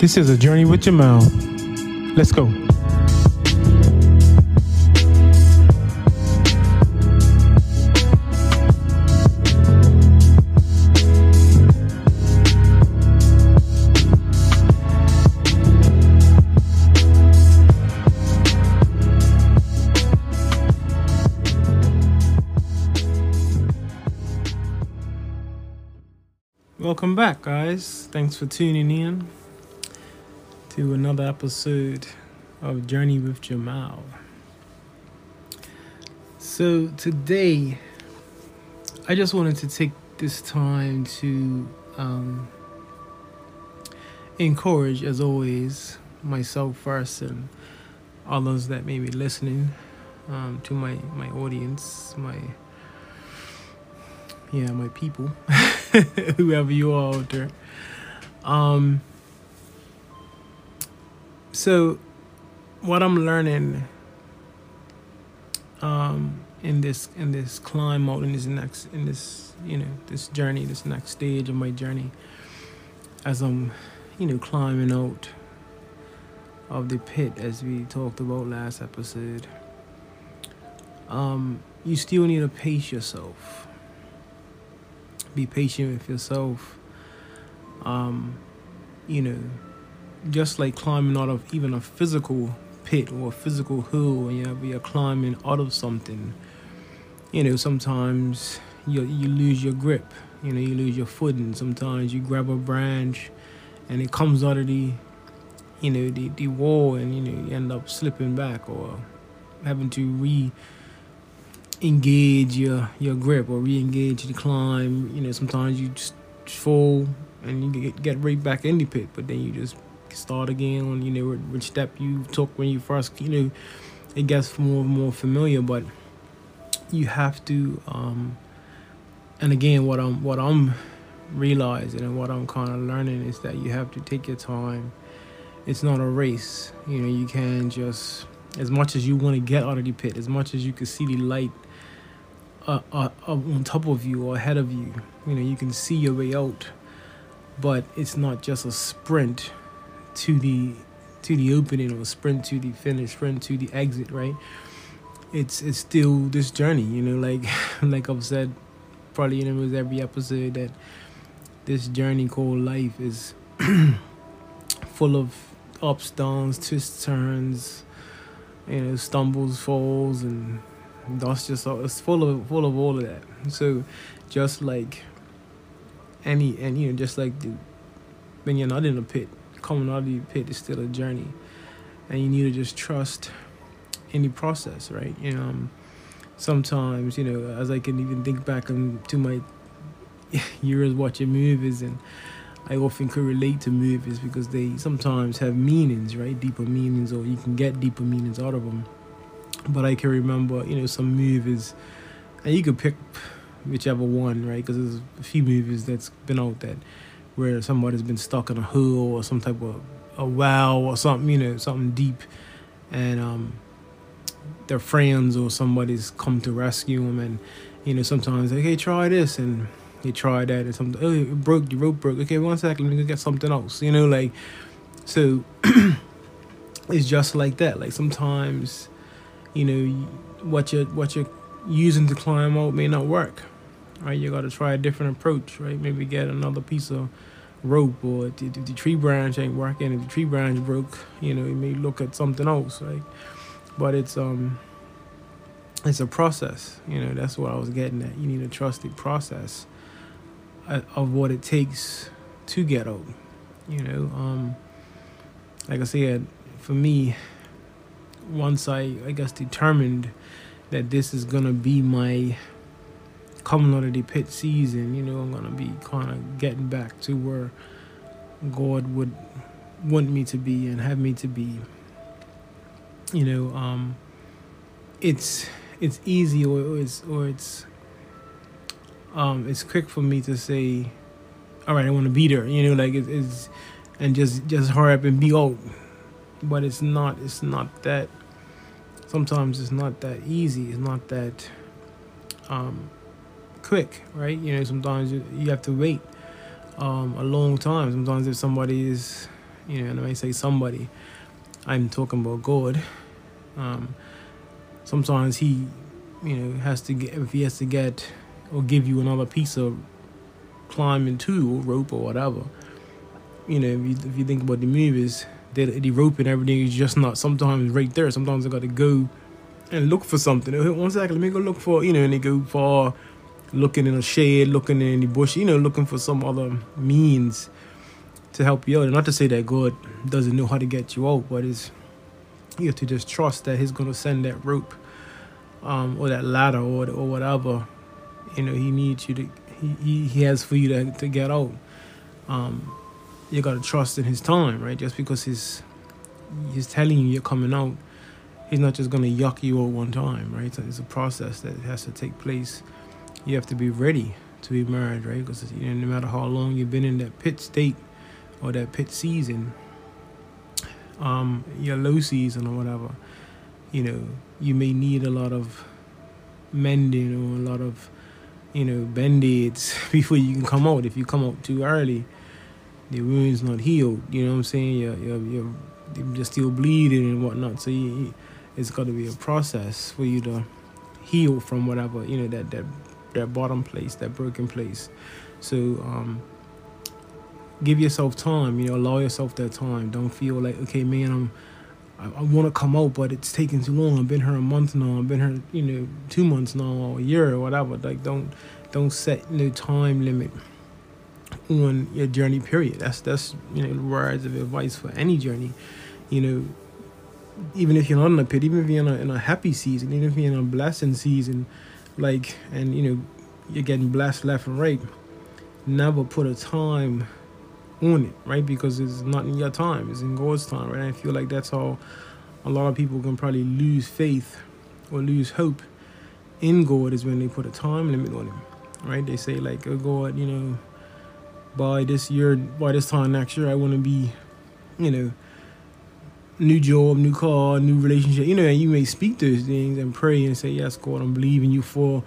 This is a journey with Jamal. Let's go. Welcome back, guys. Thanks for tuning in to another episode of Journey with Jamal. So, today, I just wanted to take this time to um, encourage, as always, myself first and others that may be listening um, to my, my audience, my yeah, my people, whoever you are out there. Um, so, what I'm learning um, in this in this climb out in this next in this you know this journey, this next stage of my journey, as I'm you know climbing out of the pit, as we talked about last episode. Um, you still need to pace yourself be patient with yourself. Um, you know, just like climbing out of even a physical pit or a physical hill, and you know, you're climbing out of something. You know, sometimes you you lose your grip. You know, you lose your footing. Sometimes you grab a branch, and it comes out of the, you know, the the wall, and you know you end up slipping back or having to re engage your your grip or re-engage the climb. You know, sometimes you just fall and you get get right back in the pit, but then you just start again on you know which step you took when you first you know it gets more and more familiar, but you have to. um And again, what I'm what I'm realizing and what I'm kind of learning is that you have to take your time. It's not a race. You know, you can just as much as you want to get out of the pit, as much as you can see the light uh, uh, on top of you or ahead of you. You know, you can see your way out, but it's not just a sprint to the to the opening or sprint to the finish, sprint to the exit, right? It's it's still this journey, you know, like like I've said probably in almost every episode that this journey called life is full of ups, downs, twists, turns, you know, stumbles, falls, and that's just all it's full of full of all of that. So, just like any and you know, just like the, when you're not in a pit, coming out of the pit is still a journey, and you need to just trust any process, right? You know, um, sometimes you know, as I can even think back to my years watching movies and. I often could relate to movies because they sometimes have meanings, right? Deeper meanings, or you can get deeper meanings out of them but I can remember, you know, some movies, and you could pick whichever one, right? Because there's a few movies that's been out that where somebody's been stuck in a hole or some type of a well or something, you know, something deep, and um, their friends or somebody's come to rescue them, and you know, sometimes like, hey, try this, and they try that, and something, oh, it broke, the rope broke. Okay, one second, let me go get something else, you know, like, so it's just like that. Like sometimes you know what you're what you're using to climb out may not work right? You got to try a different approach right? Maybe get another piece of rope or if the, the tree branch ain't working if the tree branch broke you know you may look at something else right? But it's um it's a process you know that's what i was getting at. You need a trusted process uh, of what it takes to get out you know? Um like i said for me once I, I guess, determined that this is gonna be my coming out of the pit season, you know, I'm gonna be kind of getting back to where God would want me to be and have me to be. You know, um, it's it's easy or it's or it's um, it's quick for me to say, all right, I want to be there. You know, like it, it's and just just hurry up and be out. But it's not. It's not that sometimes it's not that easy. It's not that um, quick, right? You know, sometimes you, you have to wait um, a long time. Sometimes if somebody is, You know, and I say somebody, I'm talking about God. Um, sometimes He, you know, has to get if He has to get or give you another piece of climbing tool, rope or whatever. You know, if you, if you think about the movies, the, the rope and everything is just not sometimes right there. Sometimes I got to go and look for something. One second, let me go look for, you know, and they go far looking in a shade, looking in the bush, you know, looking for some other means to help you out. And not to say that God doesn't know how to get you out, but it's you have to just trust that He's gonna send that rope, um, or that ladder, or or whatever, you know, He needs you to, He He, has for you to to get out. Um, you gotta trust in His time, right? Just because He's He's telling you you're coming out, He's not just gonna yuck you out one time, right? So it's a process that has to take place you have to be ready to be married, right? Because you know, no matter how long you've been in that pit state or that pit season, um, your low season or whatever, you know, you may need a lot of mending or a lot of, you know, band-aids before you can come out. If you come out too early, the wound's not healed. You know what I'm saying? You're, you're, you're, you're still bleeding and whatnot. So you, it's got to be a process for you to heal from whatever, you know, that, that that bottom place, that broken place. So um, give yourself time. You know, allow yourself that time. Don't feel like okay, man, I'm. I, I want to come out, but it's taking too long. I've been here a month now. I've been here, you know, two months now, or a year, or whatever. Like, don't, don't set no time limit on your journey. Period. That's that's you know words of advice for any journey. You know, even if you're not in a pit, even if you're in a, in a happy season, even if you're in a blessing season, like and you know you're getting blessed left and right. Never put a time on it right? Because it's not in your time. It's in god's time right? I feel like that's how a lot of people can probably lose faith or lose hope in god is when they put a time limit on him right? They say like oh god you know by this year by this time next year i want to be you know new job, new car, new relationship. You know, and you may speak those things and pray and say, "Yes, God, I'm believing you for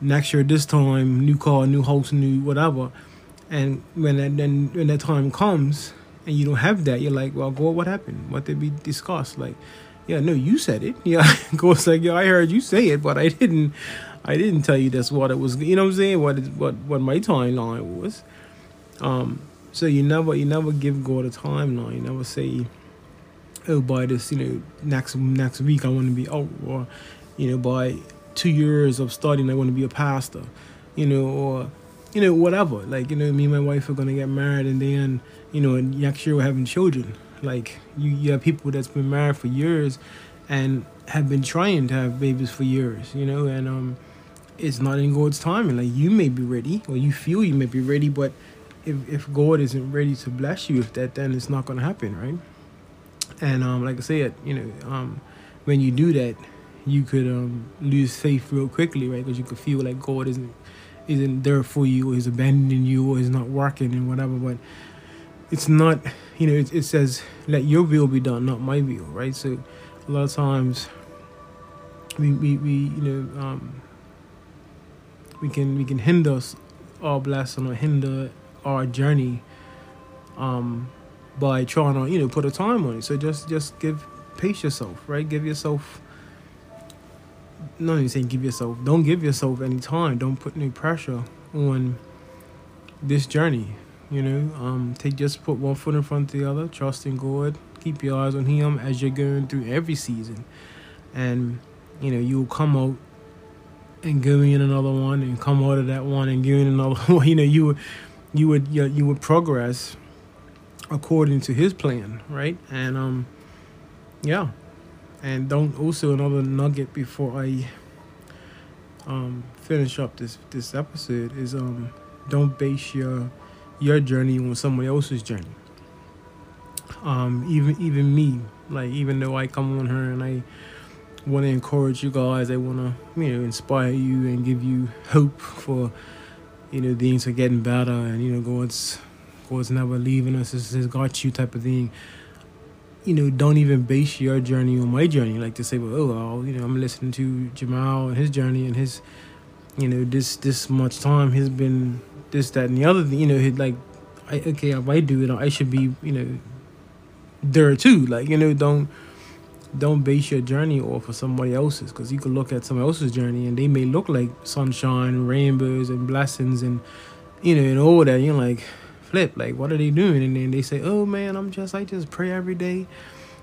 next year, this time, new car, new house, new whatever." And when that then when that time comes and you don't have that, you're like, "Well, God, what happened? What did we discuss?" Like, yeah, no, you said it. Yeah, God's like, "Yeah, I heard you say it, but I didn't." I didn't tell you that's what it was. You know what I'm saying? What what what my timeline was. Um, so you never you never give God a timeline. You never say oh by this you know next next week I want to be out or you know by two years of studying I want to be a pastor you know or you know whatever. Like you know me and my wife are gonna get married and then you know and next year we're having children. Like you, you have people that's been married for years and have been trying to have babies for years you know and um it's not in God's timing. Like you may be ready or you feel you may be ready but if, if God isn't ready to bless you with that then it's not gonna happen right and um, like I said, you know, um, when you do that, you could um, lose faith real quickly, right? Because you could feel like God isn't isn't there for you, or He's abandoning you, or He's not working, and whatever. But it's not, you know. It, it says, "Let Your will be done, not my will," right? So a lot of times, we we, we you know um, we can we can hinder our blessing or hinder our journey um, by trying to you know put a time on it. So just just give pace yourself, right? Give yourself. Not even saying give yourself. Don't give yourself any time. Don't put any pressure on this journey. You know, um, take just put one foot in front of the other. Trust in God. Keep your eyes on Him as you're going through every season, and you know you'll come out and go in another one, and come out of that one and go in another one. You know you would you would you, you would progress according to his plan, right? And um yeah. And don't also another nugget before I um finish up this this episode is um don't base your your journey on somebody else's journey. Um even even me, like even though I come on here and I want to encourage you guys, I want to you know inspire you and give you hope for you know things are getting better and you know God's God's never leaving us. It's his got you type of thing. You know, don't even base your journey on my journey. Like to say, well, oh, you know, I'm listening to Jamal and his journey and his, you know, this this much time has been this, that, and the other thing. You know, like, I, okay, if I do it, I should be, you know, there too. Like you know, don't don't base your journey off of somebody else's because you could look at somebody else's journey and they may look like sunshine, rainbows, and blessings, and you know, and all that. You're like, flip, like what are they doing? And then they say, oh man, I'm just I just pray every day.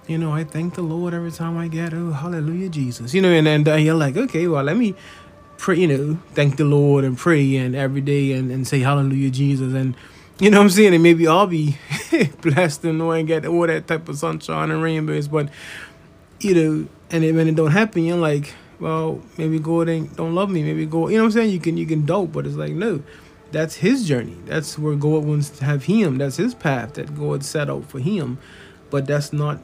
You know, I thank the Lord every time I get oh hallelujah Jesus. You know, and then you're like, okay, well let me pray. You know, thank the Lord and pray and every day and and say hallelujah Jesus and you know what I'm saying? And maybe I'll be blessed and know and get all that type of sunshine and rainbows. But, you know, and then when it don't happen, you're like, well, maybe God ain't don't love me. Maybe God, you know what I'm saying? You can you can doubt, but it's like, no, that's his journey. That's where God wants to have him. That's his path that God set out for him. But that's not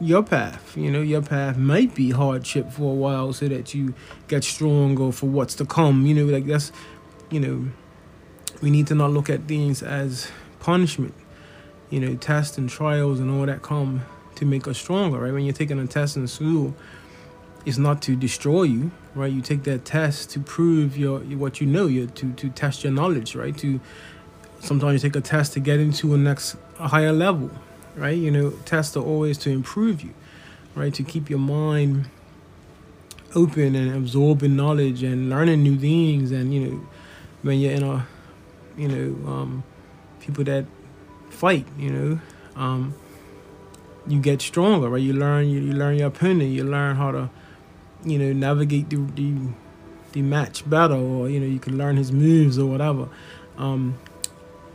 your path. You know, your path might be hardship for a while so that you get stronger for what's to come. You know, like that's, you know, we need to not look at things as punishment. You know, tests and trials and all that come to make us stronger, right? When you're taking a test in school, it's not to destroy you, right? You take that test to prove your what you know, you to to test your knowledge, right? To sometimes you take a test to get into a next a higher level, right? You know, tests are always to improve you, right? To keep your mind open and absorbing knowledge and learning new things and you know when you're in a you know, um, people that fight, you know, um, you get stronger, right? You learn you, you learn your opponent, you learn how to, you know, navigate the, the the match better, or you know, you can learn his moves or whatever. Um,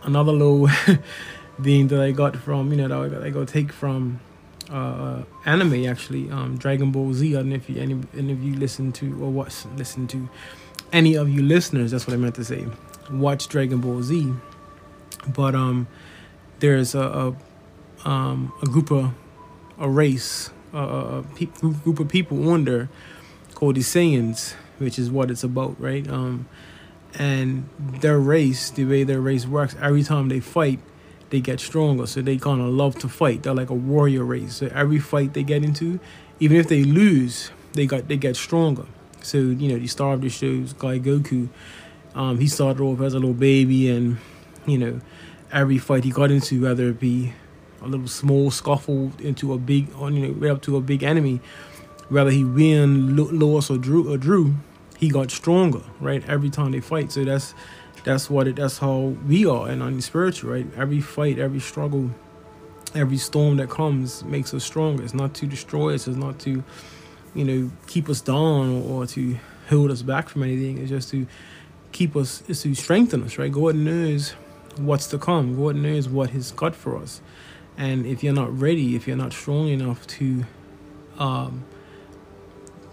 another little thing that I got from, you know, that I got, got take from uh, anime actually, um, Dragon Ball Z. I don't know if you any any of you listen to or watch listen to any of you listeners. That's what I meant to say watch Dragon Ball Z, but um, there's a a, um, a group of a race, a, a pe- group of people on there called the Saiyans, which is what it's about, right? Um, and their race, the way their race works, every time they fight, they get stronger. So they kind of love to fight. They're like a warrior race. So every fight they get into, even if they lose, they got they get stronger. So you know the star of the shows, Guy Goku, um, he started off as a little baby, and you know, every fight he got into, whether it be a little small scuffle into a big, you know, right up to a big enemy, whether he win, lost, or drew, or drew, he got stronger, right? Every time they fight, so that's that's what it. That's how we are, and on the spiritual, right? Every fight, every struggle, every storm that comes makes us stronger. It's not to destroy us. It's not to, you know, keep us down or, or to hold us back from anything. It's just to keep us, it's to strengthen us, right? God knows what's to come. God knows what He's got for us. And if you're not ready, if you're not strong enough to, um,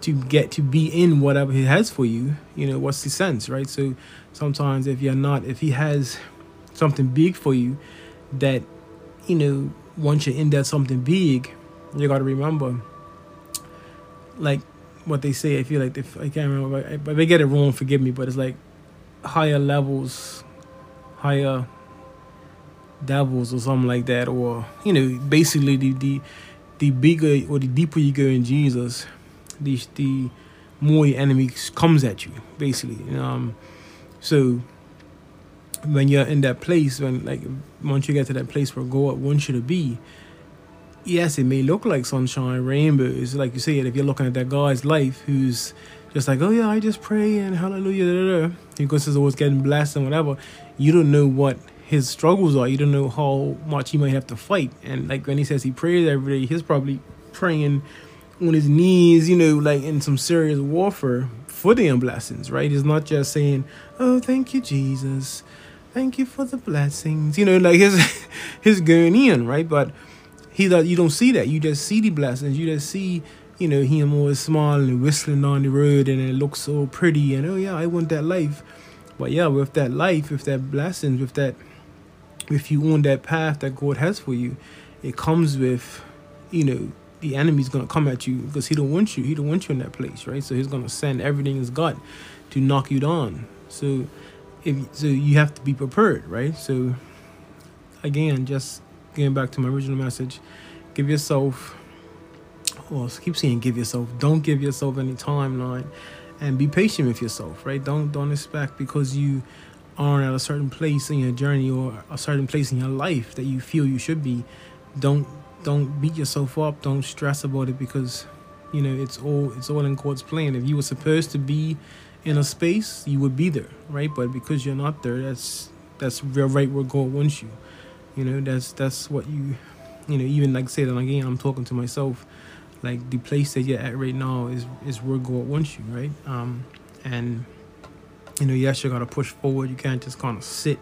to get to be in whatever He has for you, you know, what's the sense, right? So sometimes if you're not, if He has something big for you, that, you know, once you're in that something big, you got to remember, like what they say. I feel like if I can't remember, but they get it wrong. Forgive me, but it's like higher levels, higher devils or something like that, or you know, basically the the the bigger or the deeper you go in Jesus, the the more your enemy comes at you, basically. Um, so when you're in that place, when like once you get to that place where God wants you to be, yes, it may look like sunshine, rainbows, like you say. If you're looking at that guy's life, who's just like, oh yeah, I just pray and hallelujah, da, da, da. because he's always getting blessed and whatever. You don't know what his struggles are. You don't know how much he might have to fight. And like when he says he prays every day, he's probably praying on his knees, you know, like in some serious warfare for the blessings, right? He's not just saying, oh, thank you, Jesus. Thank you for the blessings. You know, like his his going in, right? But he that you don't see that. You just see the blessings. You just see you know, him always smiling and whistling on the road and it looks so pretty and oh yeah, I want that life. But yeah, with that life, with that blessings, with that if you on that path that God has for you, it comes with, you know, the enemy's gonna come at you because he don't want you. He don't want you in that place, right? So he's gonna send everything he's got to knock you down. So if so you have to be prepared, right? So again, just getting back to my original message, give yourself oh, well, keep saying give yourself. Don't give yourself any timeline, and be patient with yourself. Right? Don't don't expect because you aren't at a certain place in your journey or a certain place in your life that you feel you should be. Don't don't beat yourself up. Don't stress about it because you know it's all it's all in God's plan. If you were supposed to be in a space, you would be there, right? But because you're not there, that's that's real right where God wants you. You know, that's that's what you you know, even like I said, and again, I'm talking to myself. Like the place that you're at right now is is where God wants you, right? Um, and you know, yes, you gotta push forward. You can't just kind of sit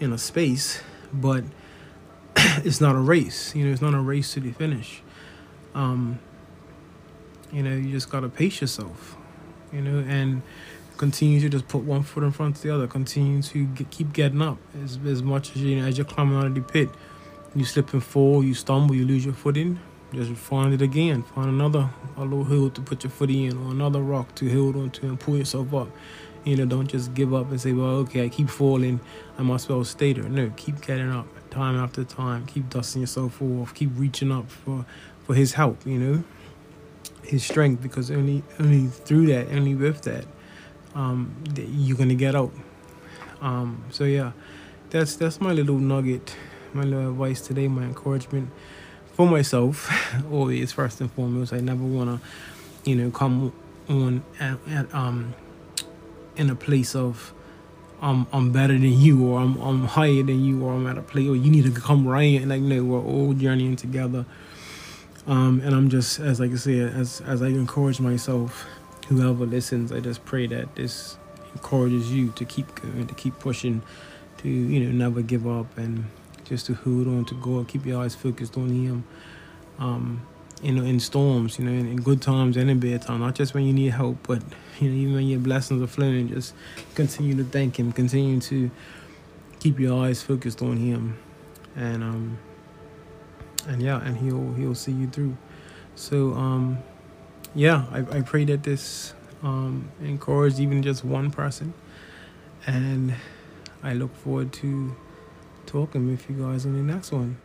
in a space, but it's not a race. You know, it's not a race to the finish. Um, you know, you just gotta pace yourself. You know, and continue to just put one foot in front of the other. Continue to get, keep getting up as as much as you know as you're climbing out of the pit. You slip and fall, you stumble, you lose your footing. Just find it again. Find another a little hill to put your foot in, or another rock to hold onto and pull yourself up. You know, don't just give up and say, "Well, okay, I keep falling, I must well stay there." No, keep getting up, time after time. Keep dusting yourself off. Keep reaching up for for His help. You know, His strength, because only only through that, only with that, um, you're gonna get out. Um, so yeah, that's that's my little nugget, my little advice today, my encouragement for myself. always first and foremost, I never wanna, you know, come on at, at um in a place of I'm I'm better than you or I'm I'm higher than you or I'm at a place or you need to come right and like no we're all journeying together. Um, and I'm just as like I said as as I encourage myself, whoever listens, I just pray that this encourages you to keep going, to keep pushing, to you know never give up and just to hold on to God, keep your eyes focused on Him. Um, you know, in storms, you know, in, in, good times and in bad times, not just when you need help, but you know, even when your blessings are flowing, just continue to thank Him, continue to keep your eyes focused on Him, and um, and yeah, and He'll He'll see you through. So um, yeah, I, I pray that this um encouraged even just one person, and I look forward to talking with you guys on the next one.